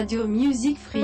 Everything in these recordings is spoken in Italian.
Radio Music Free.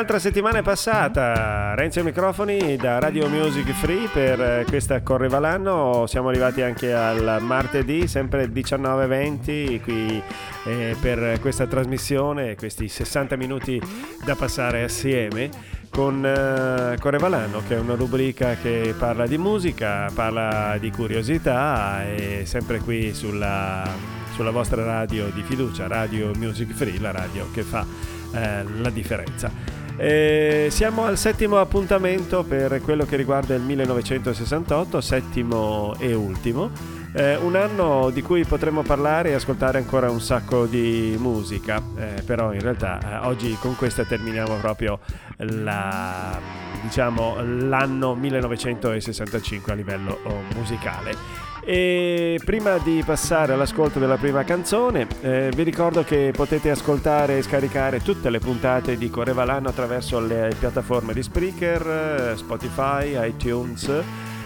Un'altra settimana è passata, Renzi ai microfoni da Radio Music Free per eh, questa Correva l'anno, siamo arrivati anche al martedì, sempre 19.20 qui eh, per questa trasmissione, questi 60 minuti da passare assieme con eh, Correva l'anno che è una rubrica che parla di musica, parla di curiosità e sempre qui sulla, sulla vostra radio di fiducia, Radio Music Free, la radio che fa eh, la differenza. Eh, siamo al settimo appuntamento per quello che riguarda il 1968, settimo e ultimo. Eh, un anno di cui potremmo parlare e ascoltare ancora un sacco di musica, eh, però in realtà eh, oggi con questa terminiamo proprio la, diciamo, l'anno 1965 a livello oh, musicale. E prima di passare all'ascolto della prima canzone, eh, vi ricordo che potete ascoltare e scaricare tutte le puntate di Correvalano attraverso le piattaforme di Spreaker, Spotify, iTunes,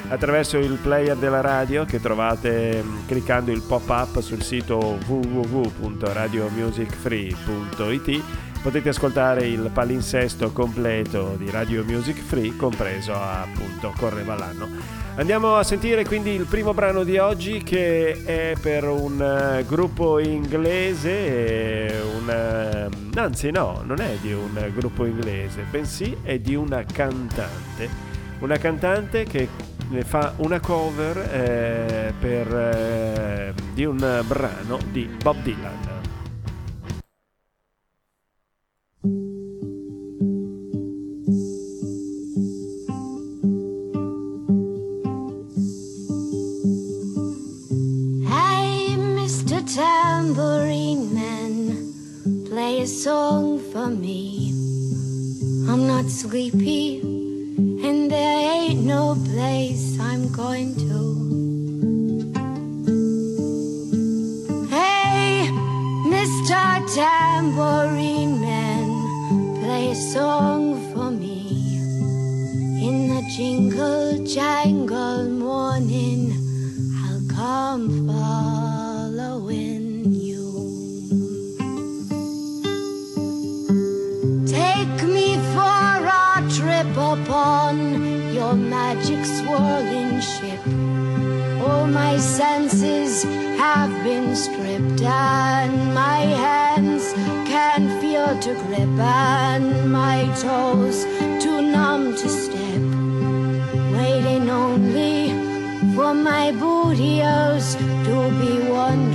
attraverso il player della radio che trovate mm, cliccando il pop-up sul sito www.radiomusicfree.it. Potete ascoltare il palinsesto completo di Radio Music Free, compreso appunto Correvalano. Andiamo a sentire quindi il primo brano di oggi che è per un uh, gruppo inglese, una... anzi no, non è di un gruppo inglese, bensì è di una cantante. Una cantante che fa una cover eh, per, eh, di un brano di Bob Dylan. A song for me. I'm not sleepy, and there ain't no place I'm going to. Hey, Mr. Tambourine Man, play a song for me. In the jingle jangle morning, I'll come following. Upon your magic swirling ship. All my senses have been stripped, and my hands can feel to grip, and my toes too numb to step. Waiting only for my booty-os to be wondering.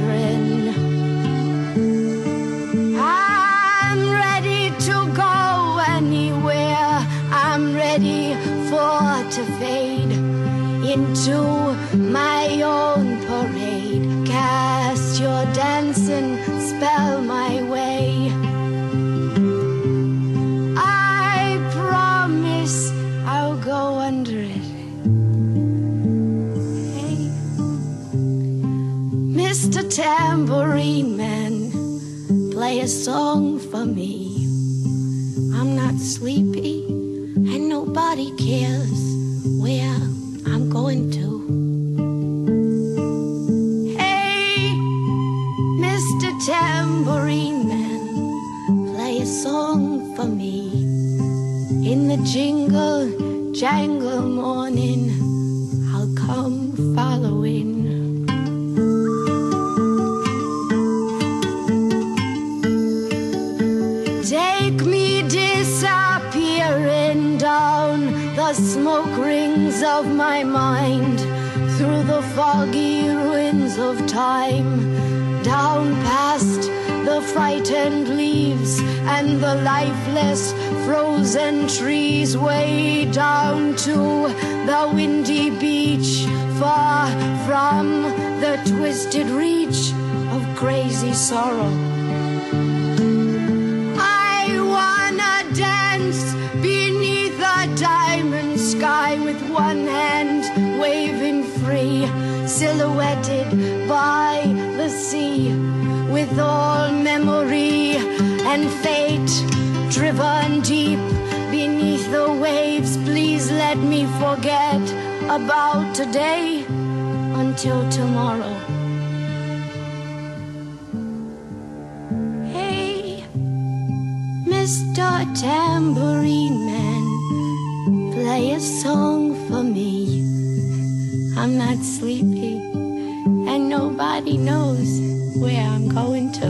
Time, down past the frightened leaves and the lifeless frozen trees, way down to the windy beach, far from the twisted reach of crazy sorrow. I wanna dance beneath a diamond sky with one hand waving silhouetted by the sea, with all memory and fate driven deep beneath the waves. Please let me forget about today until tomorrow. Hey, Mr. Tambourine Man, play a song for me. I'm not sleepy, and nobody knows where I'm going to.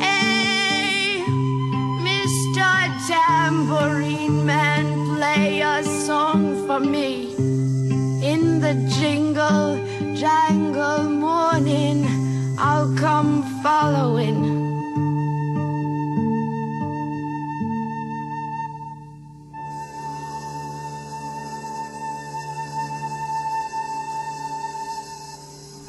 Hey, Mr. Tambourine Man, play a song for me. In the jingle jangle morning, I'll come following.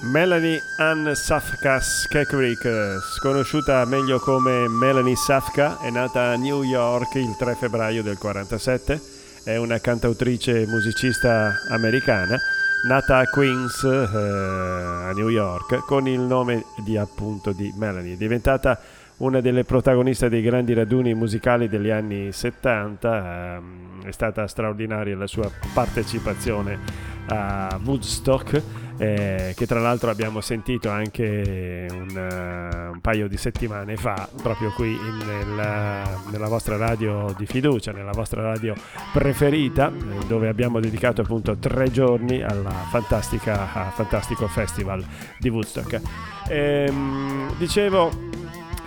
Melanie Ann Safkas Kekrick, sconosciuta meglio come Melanie Safka, è nata a New York il 3 febbraio del 47. È una cantautrice musicista americana, nata a Queens, eh, a New York, con il nome di appunto di Melanie. È diventata una delle protagoniste dei grandi raduni musicali degli anni 70. ehm, è stata straordinaria la sua partecipazione a Woodstock eh, che tra l'altro abbiamo sentito anche un, uh, un paio di settimane fa proprio qui in, nella, nella, vostra radio di fiducia, nella vostra radio preferita, eh, dove abbiamo dedicato appunto tre giorni al fantastico festival di Woodstock. Ehm, dicevo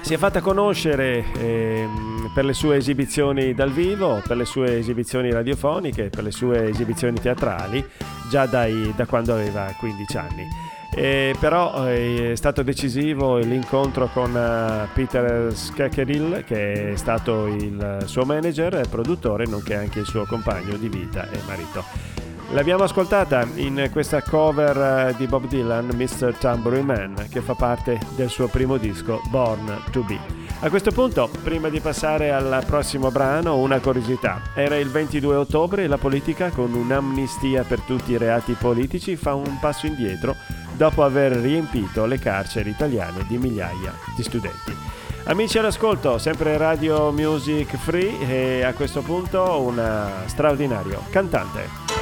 si è fatta conoscere ehm, per le sue esibizioni dal vivo, per le sue esibizioni radiofoniche, per le sue esibizioni teatrali, già dai, da quando aveva 15 anni. Eh, però eh, è stato decisivo l'incontro con uh, Peter Skakerill, che è stato il suo manager e produttore, nonché anche il suo compagno di vita e marito. L'abbiamo ascoltata in questa cover di Bob Dylan, Mr. Tambourine Man, che fa parte del suo primo disco, Born to Be. A questo punto, prima di passare al prossimo brano, una curiosità. Era il 22 ottobre e la politica, con un'amnistia per tutti i reati politici, fa un passo indietro dopo aver riempito le carceri italiane di migliaia di studenti. Amici all'ascolto, sempre Radio Music Free e a questo punto un straordinario cantante.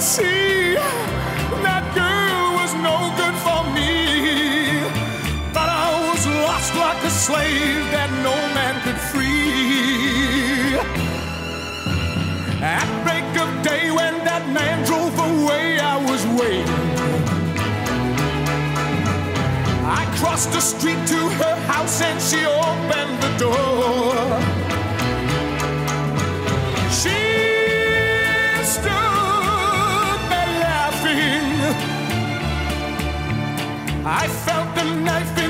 Could see that girl was no good for me, but I was lost like a slave that no man could free. At break of day, when that man drove away, I was waiting. I crossed the street to her house and she opened the door. I felt the knife in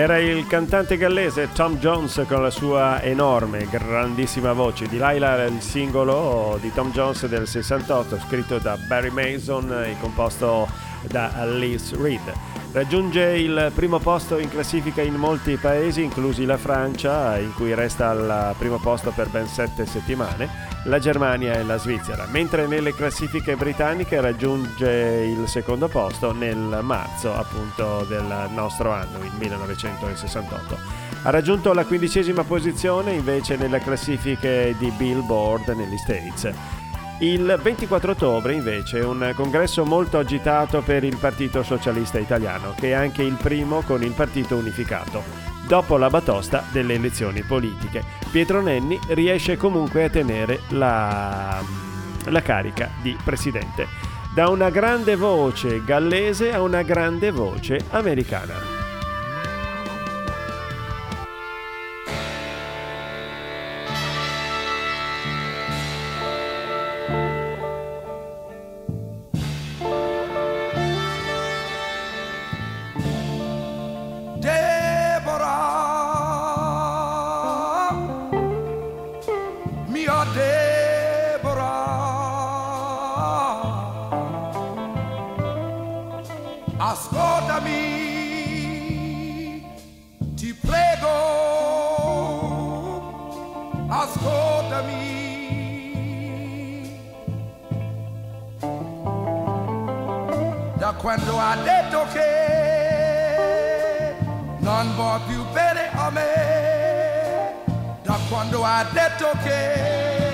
Era il cantante gallese Tom Jones con la sua enorme, grandissima voce. Di Laila il singolo di Tom Jones del 68, scritto da Barry Mason e composto da Liz Reed. Raggiunge il primo posto in classifica in molti paesi, inclusi la Francia, in cui resta al primo posto per ben sette settimane, la Germania e la Svizzera, mentre nelle classifiche britanniche raggiunge il secondo posto nel marzo appunto del nostro anno, il 1968. Ha raggiunto la quindicesima posizione invece nelle classifiche di Billboard negli States. Il 24 ottobre invece un congresso molto agitato per il Partito Socialista Italiano, che è anche il primo con il partito unificato. Dopo la batosta delle elezioni politiche, Pietro Nenni riesce comunque a tenere la, la carica di presidente. Da una grande voce gallese a una grande voce americana. Quando ha detto che non vuoi più bene a me, da quando ha detto che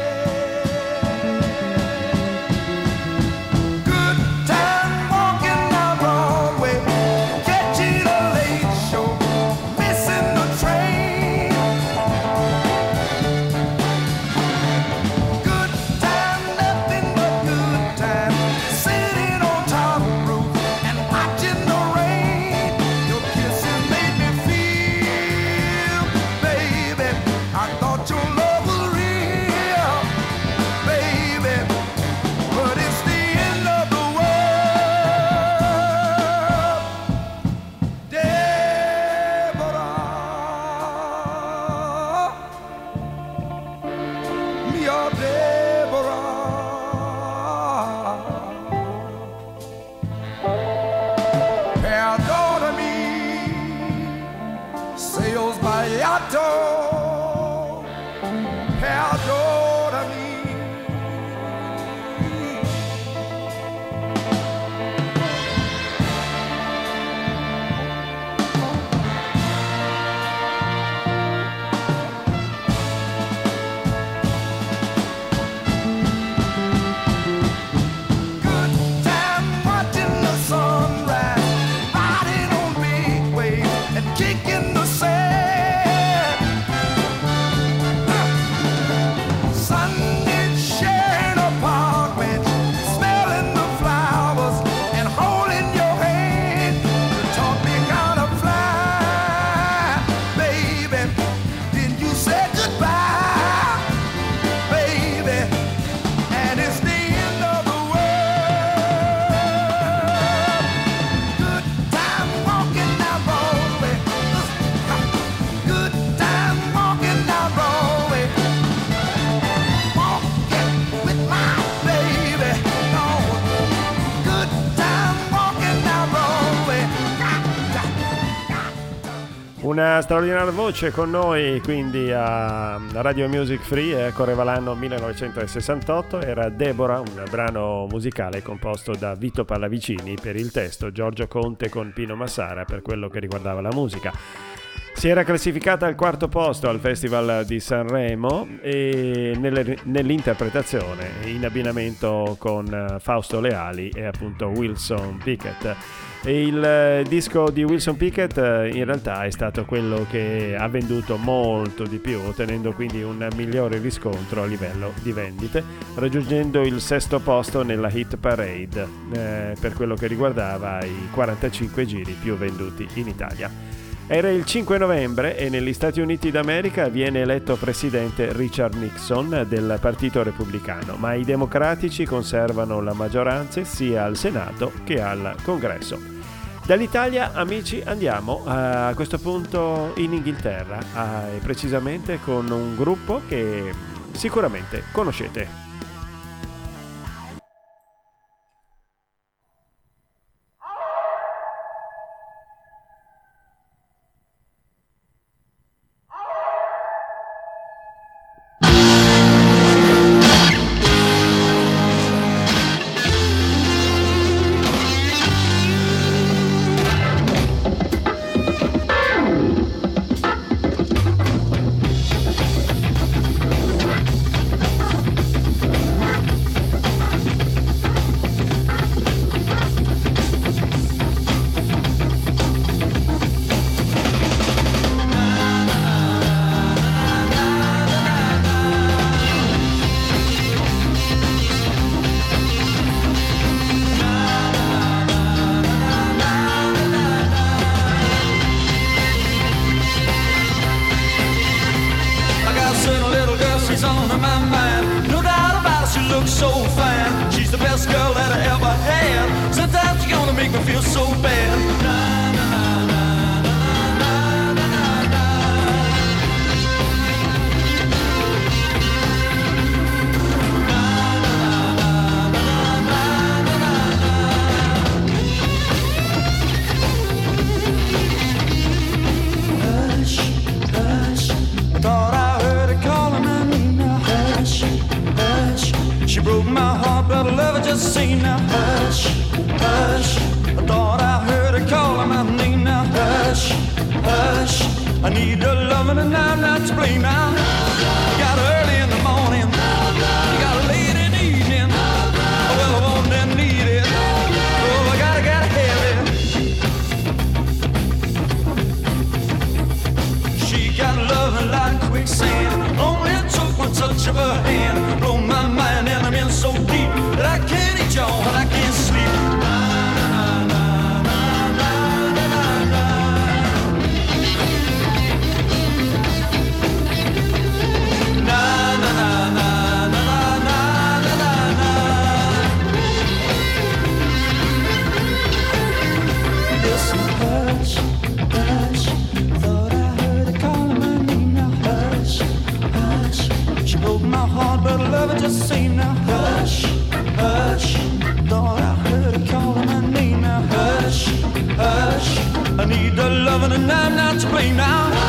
Una straordinaria voce con noi quindi a Radio Music Free, correva l'anno 1968, era Deborah, un brano musicale composto da Vito Pallavicini per il testo, Giorgio Conte con Pino Massara per quello che riguardava la musica. Si era classificata al quarto posto al Festival di Sanremo e nelle, nell'interpretazione in abbinamento con Fausto Leali e appunto Wilson Pickett. Il eh, disco di Wilson Pickett eh, in realtà è stato quello che ha venduto molto di più, ottenendo quindi un migliore riscontro a livello di vendite, raggiungendo il sesto posto nella hit parade eh, per quello che riguardava i 45 giri più venduti in Italia. Era il 5 novembre e negli Stati Uniti d'America viene eletto presidente Richard Nixon del Partito Repubblicano, ma i democratici conservano la maggioranza sia al Senato che al Congresso. Dall'Italia, amici, andiamo uh, a questo punto in Inghilterra, uh, precisamente con un gruppo che sicuramente conoscete. broke my heart, but love it just seen now. Hush, hush. I thought I heard her calling my name now. Hush, hush. I need a loving and I'm not to blame now. loving and I'm not to blame now.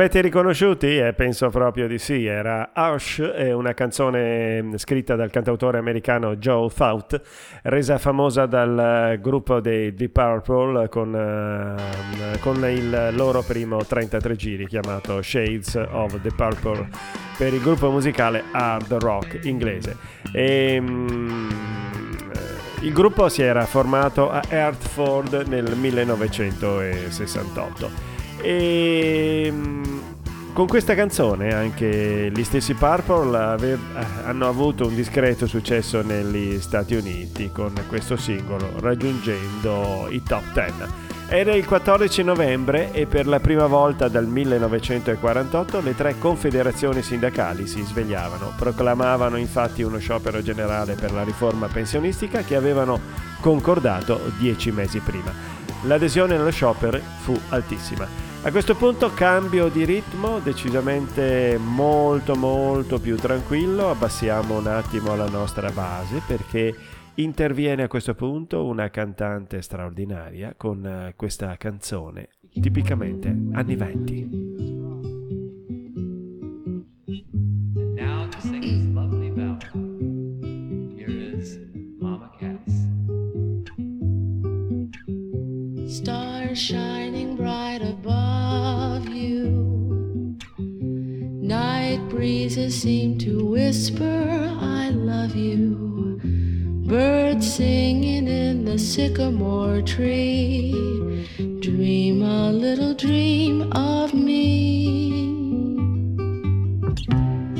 Avete riconosciuti? Eh, penso proprio di sì. Era Hush, una canzone mm, scritta dal cantautore americano Joe Thought, resa famosa dal gruppo dei Deep Purple con, uh, con il loro primo 33 giri chiamato Shades of the Purple per il gruppo musicale hard rock inglese. E, um, Il gruppo si era formato a Hertford nel 1968 e mm, con questa canzone anche gli stessi Purple ave- hanno avuto un discreto successo negli Stati Uniti con questo singolo raggiungendo i top 10. Era il 14 novembre e per la prima volta dal 1948 le tre confederazioni sindacali si svegliavano, proclamavano infatti uno sciopero generale per la riforma pensionistica che avevano concordato dieci mesi prima. L'adesione allo sciopero fu altissima. A questo punto cambio di ritmo decisamente molto molto più tranquillo, abbassiamo un attimo la nostra base perché interviene a questo punto una cantante straordinaria con eh, questa canzone tipicamente anni 20. Breezes seem to whisper, I love you. Birds singing in the sycamore tree. Dream a little dream of me.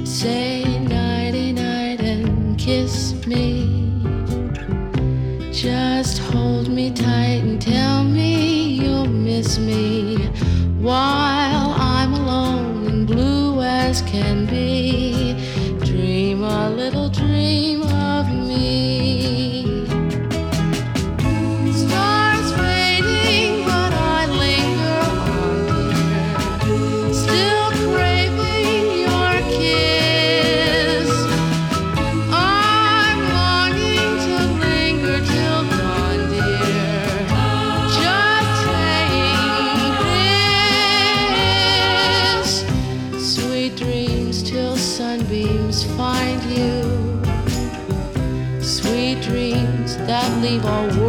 Say nighty night and kiss me. Just hold me tight and tell me you'll miss me while table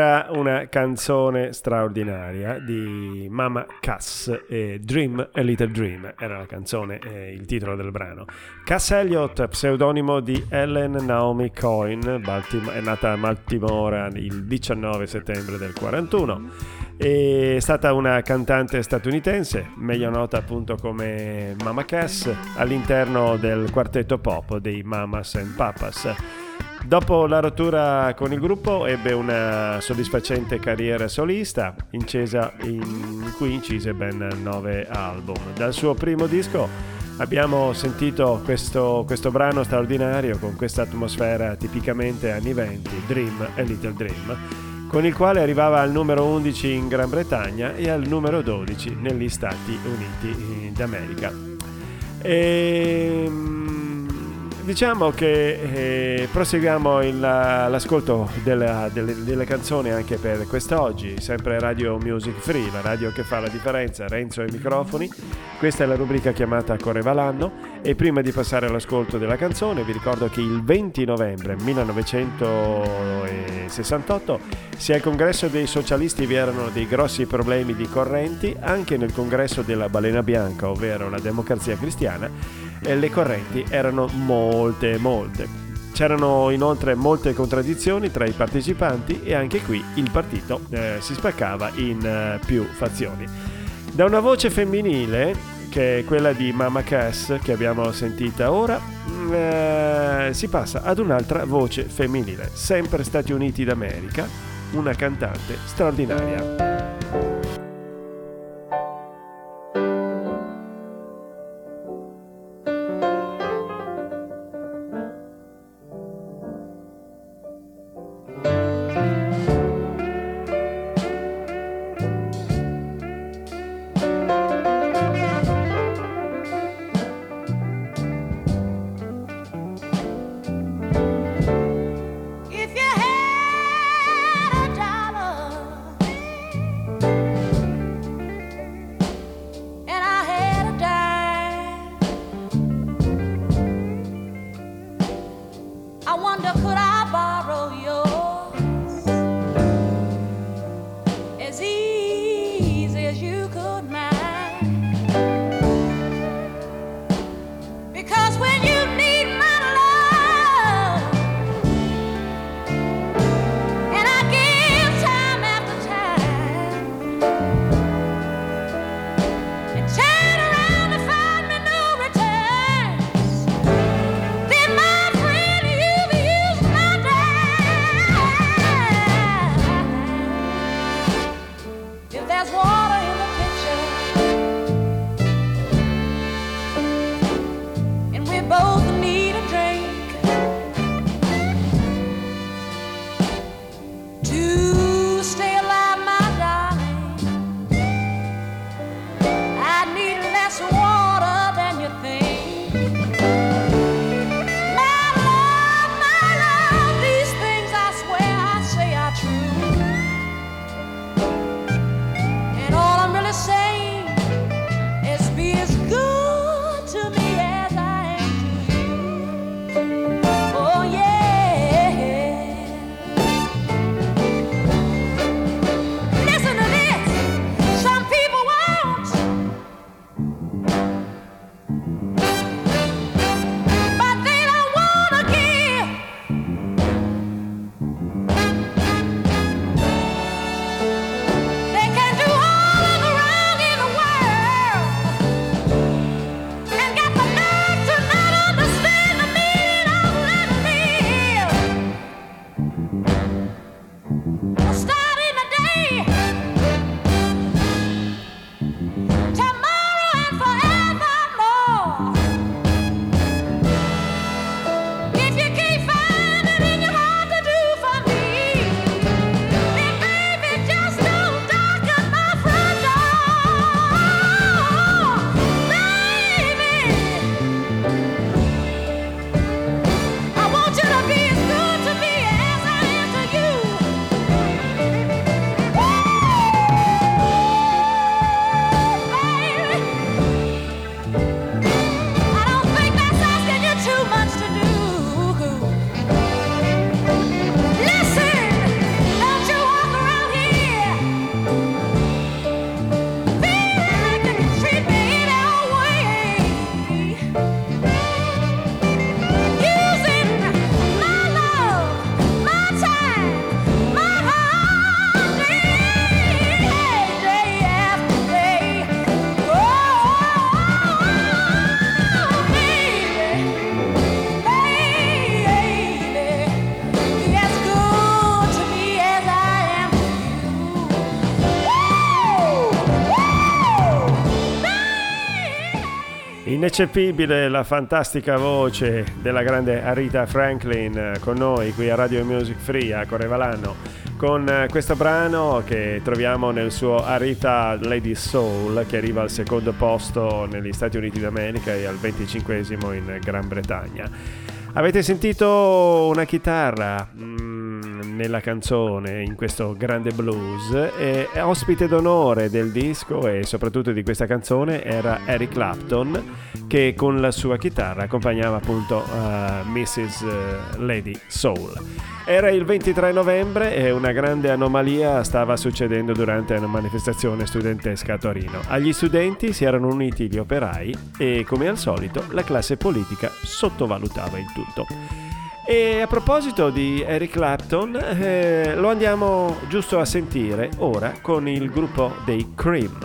Era una canzone straordinaria di Mama Cass, e Dream a Little Dream, era la canzone, eh, il titolo del brano. Cass Elliot, pseudonimo di Ellen Naomi Coyne, è nata a Baltimora il 19 settembre del 41. È stata una cantante statunitense, meglio nota appunto come Mama Cass, all'interno del quartetto pop dei Mamas and Papas. Dopo la rottura con il gruppo ebbe una soddisfacente carriera solista, incesa in cui incise ben nove album. Dal suo primo disco abbiamo sentito questo, questo brano straordinario con questa atmosfera tipicamente anni 20, Dream a Little Dream, con il quale arrivava al numero 11 in Gran Bretagna e al numero 12 negli Stati Uniti d'America. E, diciamo che eh, proseguiamo il, l'ascolto della, delle, delle, canzoni anche per quest'oggi, sempre Radio Music Free, la radio che fa la differenza, Renzo ai microfoni. Questa è la rubrica chiamata Correva l'anno e prima di passare all'ascolto della canzone vi ricordo che il 20 novembre 1968 sia al congresso dei socialisti vi erano dei grossi problemi di correnti, anche nel congresso della balena bianca, ovvero la democrazia cristiana e le correnti erano molte, molte. C'erano inoltre molte contraddizioni tra i partecipanti e anche qui il partito eh, si spaccava in eh, più fazioni. Da una voce femminile, che è quella di Mama Cass che abbiamo sentita ora, mm, eh, si passa ad un'altra voce femminile, sempre Stati Uniti d'America, una cantante straordinaria. Ineccepibile la fantastica voce della grande Arita Franklin eh, con noi qui a Radio Music Free a Correvalano con eh, questo brano che troviamo nel suo Arita Lady Soul che arriva al secondo posto negli Stati Uniti d'America e al 25 in Gran Bretagna. Avete sentito una chitarra mm, nella canzone, in questo grande blues, e ospite d'onore del disco e soprattutto di questa canzone era Eric Clapton, che con la sua chitarra accompagnava appunto uh, Mrs. Lady Soul. Era il 23 novembre e una grande anomalia stava succedendo durante una manifestazione studentesca a Torino. Agli studenti si erano uniti gli operai e, come al solito, la classe politica sottovalutava il tutto. E a proposito di Eric Clapton, eh, lo andiamo giusto a sentire ora con il gruppo dei Cream.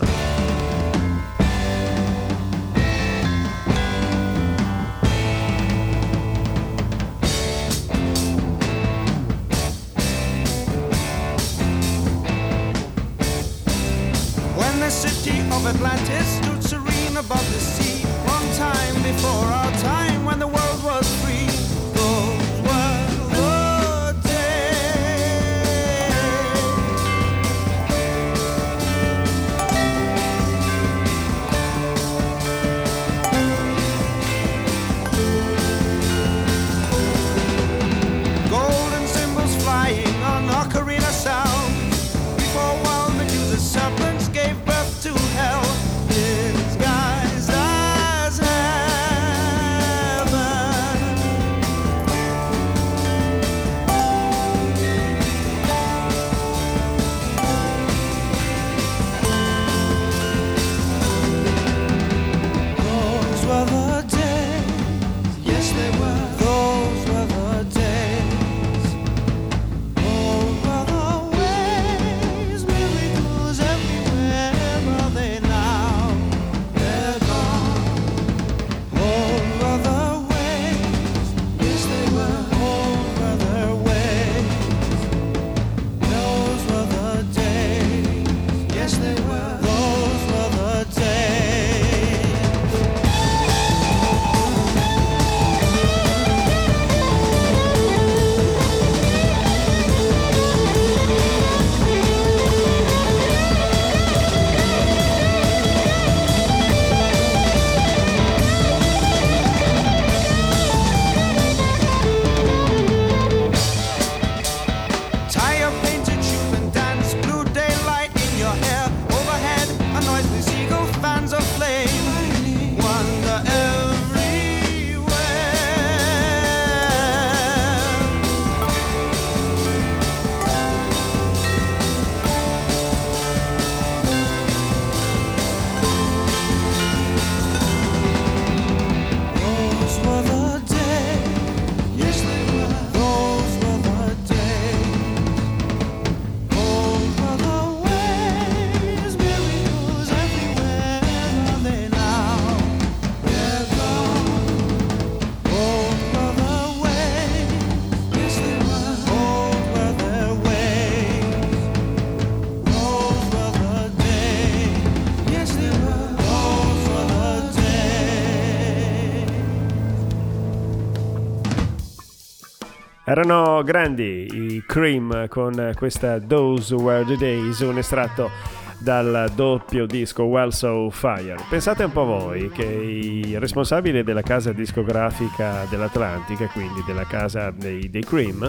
Erano grandi i Cream con questa Those Were the Days, un estratto dal doppio disco Well So Fire. Pensate un po' voi che i responsabili della casa discografica dell'Atlantica, quindi della casa dei, dei Cream,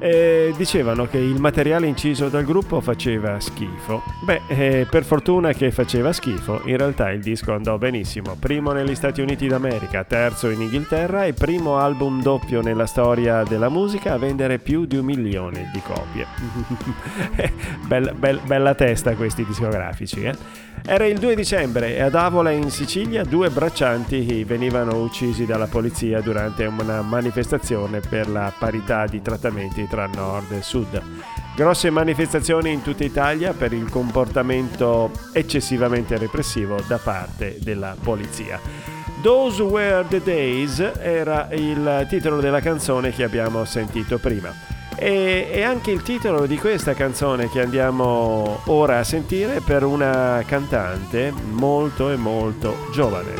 eh, dicevano che il materiale inciso dal gruppo faceva schifo. Beh, eh, per fortuna che faceva schifo, in realtà il disco andò benissimo. Primo negli Stati Uniti d'America, terzo in Inghilterra e primo album doppio nella storia della musica a vendere più di un milione di copie. bella, bella- bella testa questi discografici, eh? Era il 2 dicembre e ad Avola in Sicilia due braccianti venivano uccisi dalla polizia durante una manifestazione per la parità di trattamenti tra nord e sud. Grosse manifestazioni in tutta Italia per il comportamento eccessivamente repressivo da parte della polizia. Those Were the Days era il titolo della canzone che abbiamo sentito prima. E, e anche il titolo di questa canzone che andiamo ora a sentire per una cantante molto e molto giovane.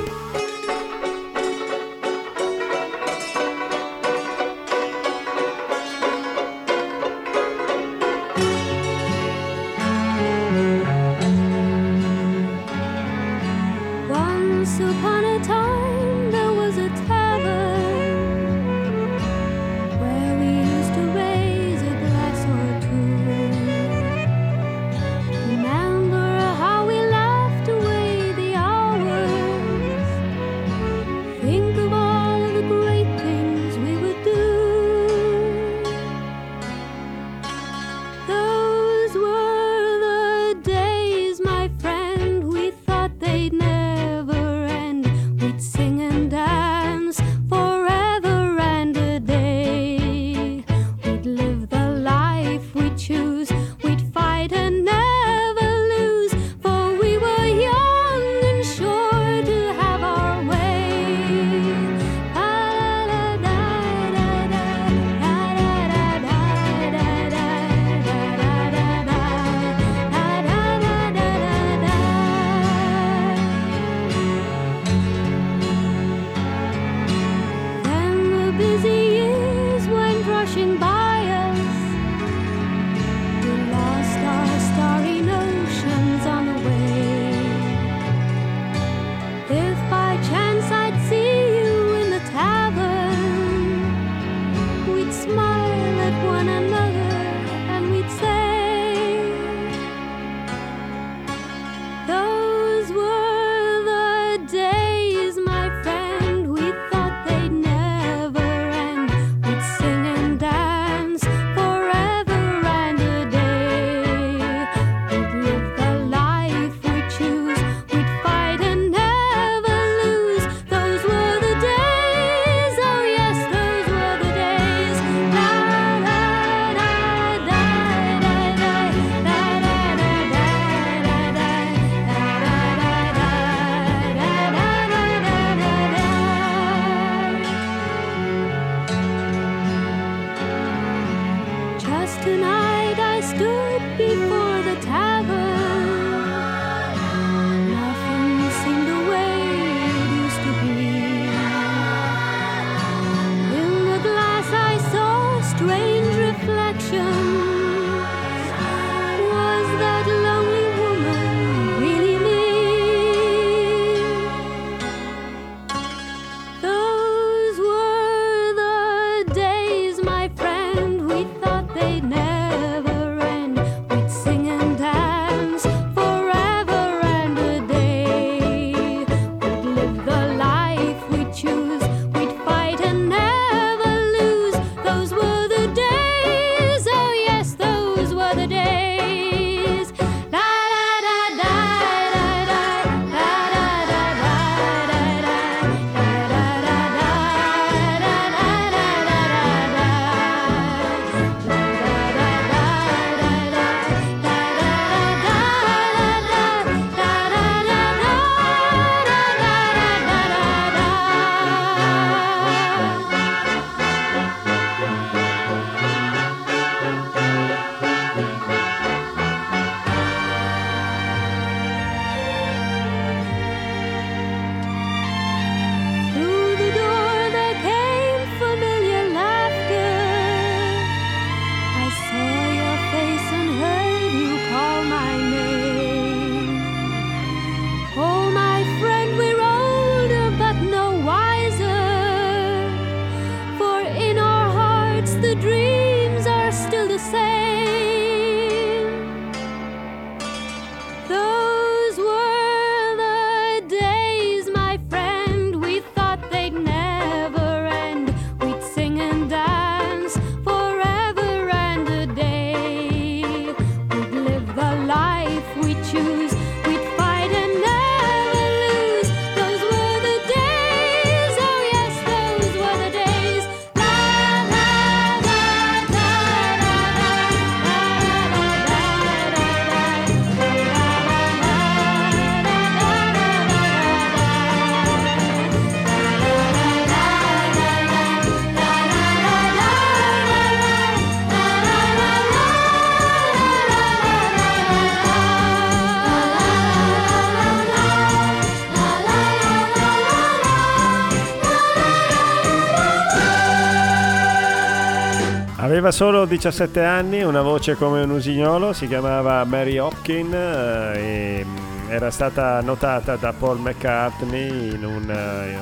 Aveva solo 17 anni, una voce come un usignolo, si chiamava Mary Hopkin eh, e mm, era stata notata da Paul McCartney in un, eh,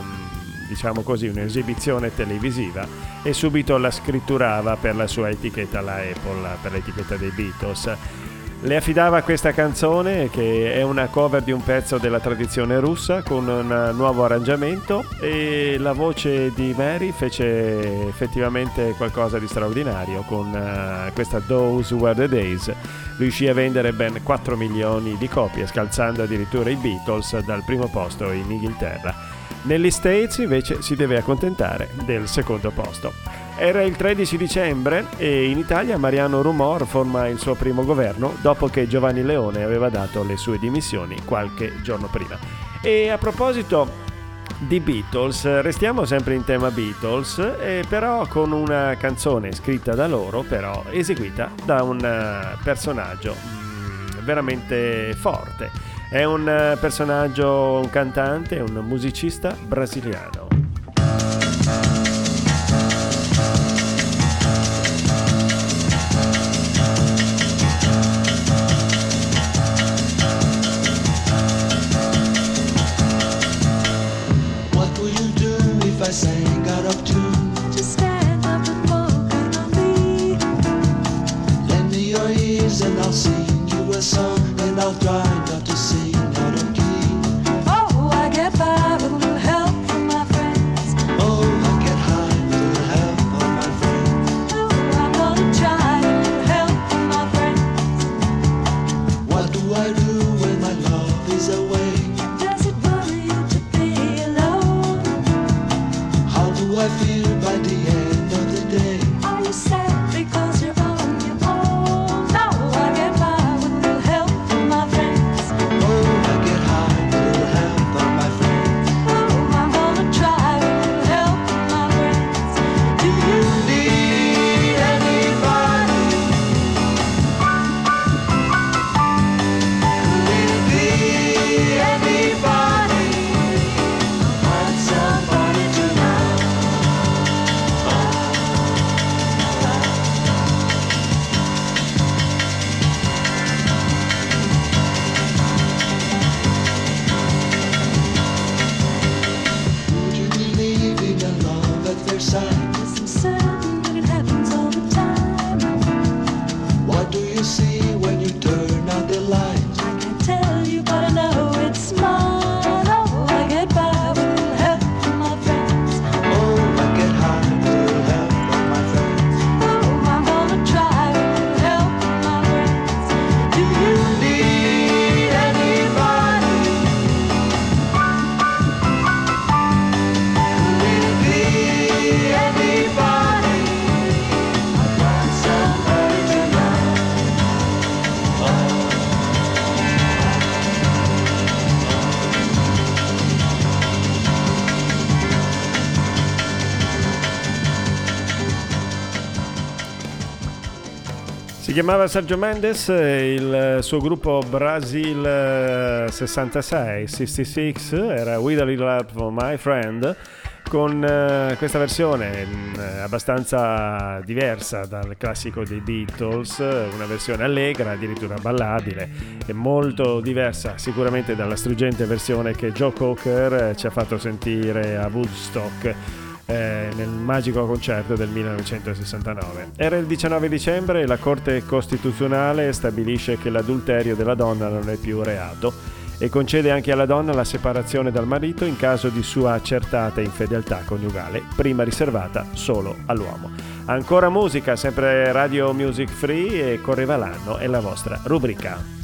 diciamo così, un'esibizione televisiva e subito la scritturava per la sua etichetta, la Apple, per l'etichetta dei Beatles. Le affidava questa canzone che è una cover di un pezzo della tradizione russa con un nuovo arrangiamento e la voce di Mary fece effettivamente qualcosa di straordinario con eh, questa Those Were the Days. Riuscì a vendere ben 4 milioni di copie, scalzando addirittura i Beatles dal primo posto in Inghilterra. Negli States invece si deve accontentare del secondo posto. Era il 13 dicembre e in Italia Mariano Rumor forma il suo primo governo dopo che Giovanni Leone aveva dato le sue dimissioni qualche giorno prima. E a proposito di Beatles, restiamo sempre in tema Beatles, eh, però con una canzone scritta da loro, però eseguita da un eh, personaggio mm, veramente forte. È un eh, personaggio, un cantante, un musicista brasiliano. chiamava Sergio Mendes eh, il suo gruppo Brasil eh, 66 66 era With a Little Help for My Friend con eh, questa versione mm, abbastanza diversa dal classico dei Beatles, una versione allegra, addirittura ballabile e molto diversa sicuramente dalla struggente versione che Joe Cocker ci ha fatto sentire a Woodstock eh, nel magico concerto del 1969. Era il 19 dicembre e la Corte Costituzionale stabilisce che l'adulterio della donna non è più reato e concede anche alla donna la separazione dal marito in caso di sua accertata infedeltà coniugale, prima riservata solo all'uomo. Ancora musica, sempre Radio Music Free e correva l'anno è la vostra rubrica.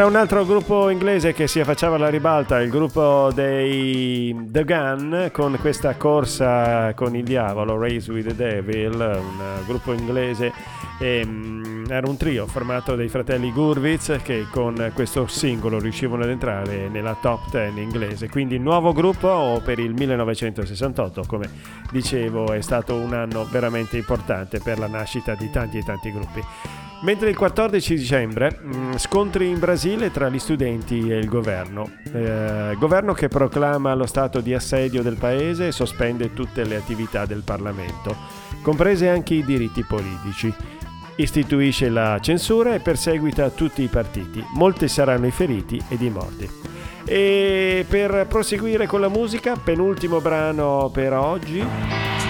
Era un altro gruppo inglese che si affacciava alla ribalta, il gruppo dei The Gun, con questa corsa con il diavolo, Race with the Devil, un gruppo inglese. E, mm, era un trio formato dai fratelli Gurwitz che con questo singolo riuscivano ad entrare nella top 10 inglese. Quindi nuovo gruppo per il 1968, come dicevo, è stato un anno veramente importante per la nascita di tanti e tanti gruppi. Mentre il 14 dicembre mh, scontri in Brasile tra gli studenti e il governo. Eh, governo che proclama lo stato di assedio del paese e sospende tutte le attività del Parlamento, comprese anche i diritti politici. Istituisce la censura e perseguita tutti i partiti. Molti saranno i feriti ed i morti. E per proseguire con la musica, penultimo brano per oggi.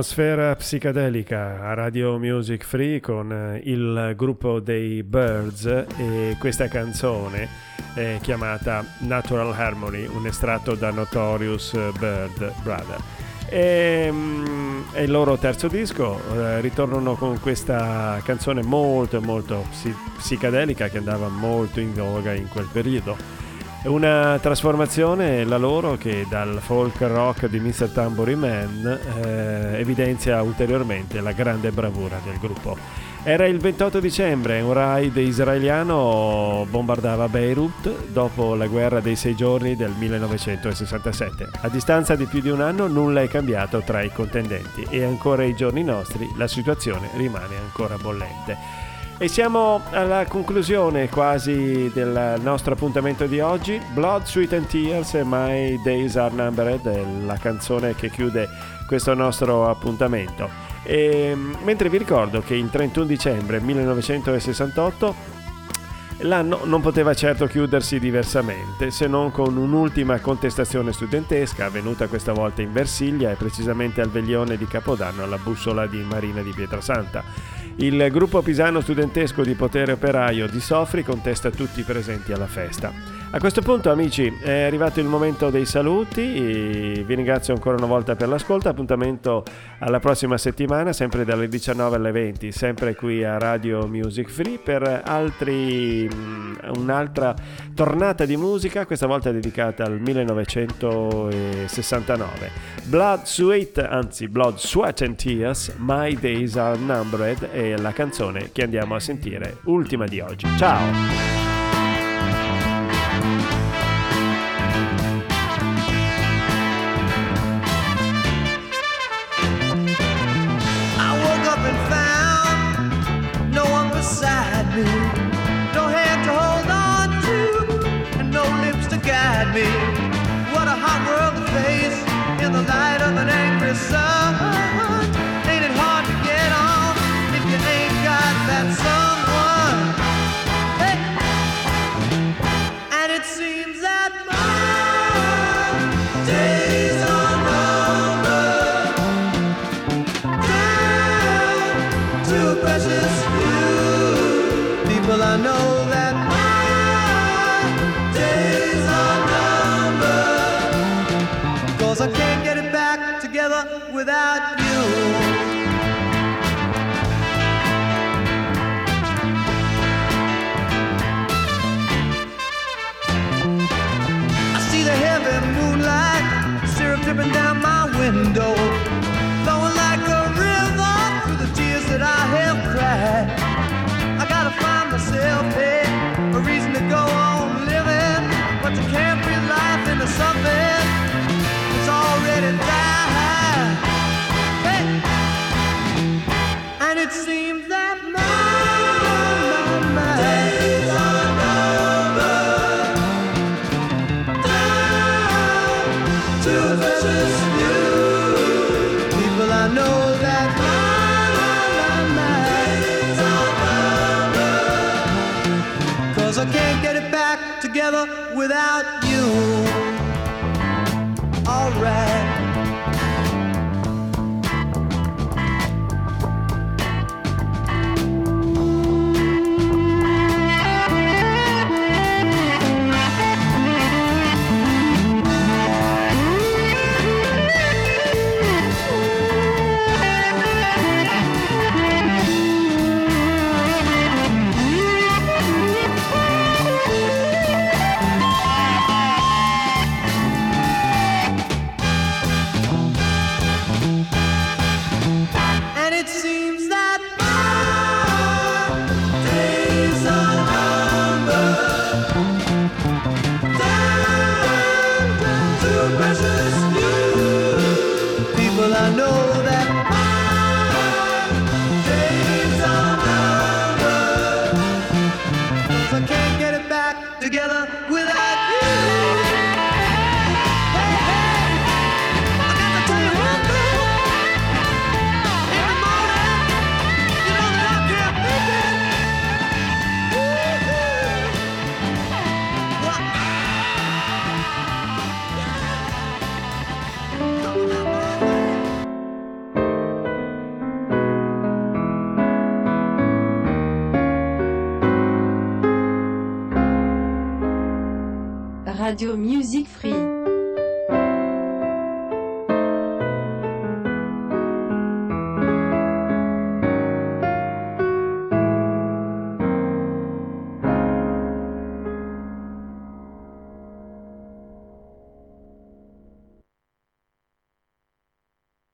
Atmosfera psichedelica a Radio Music Free con eh, il gruppo dei Birds e questa canzone è chiamata Natural Harmony, un estratto da Notorious Bird Brother. E, mm, è il loro terzo disco, eh, ritornano con questa canzone molto molto psi- psichedelica che andava molto in voga in quel periodo. Una trasformazione la loro che dal folk rock di Mr. Tambourine Man eh, evidenzia ulteriormente la grande bravura del gruppo. Era il 28 dicembre, un raid israeliano bombardava Beirut dopo la guerra dei sei giorni del 1967. A distanza di più di un anno nulla è cambiato tra i contendenti e ancora ai giorni nostri la situazione rimane ancora bollente. E siamo alla conclusione quasi del nostro appuntamento di oggi. Blood, Sweat and Tears e My Days Are Numbered è la canzone che chiude questo nostro appuntamento. E, mentre vi ricordo che il 31 dicembre 1968 L'anno non poteva certo chiudersi diversamente, se non con un'ultima contestazione studentesca, avvenuta questa volta in Versilia e precisamente al veglione di Capodanno alla bussola di Marina di Pietrasanta. Il gruppo pisano studentesco di potere operaio di Sofri contesta tutti i presenti alla festa. A questo punto amici è arrivato il momento dei saluti, vi ringrazio ancora una volta per l'ascolto, appuntamento alla prossima settimana, sempre dalle 19 alle 20, sempre qui a Radio Music Free per altri, mm, un'altra tornata di musica, questa volta dedicata al 1969. Blood, Sweat, anzi Blood, Sweat and Tears, My Days Are Numbered è la canzone che andiamo a sentire, ultima di oggi. Ciao! Sun.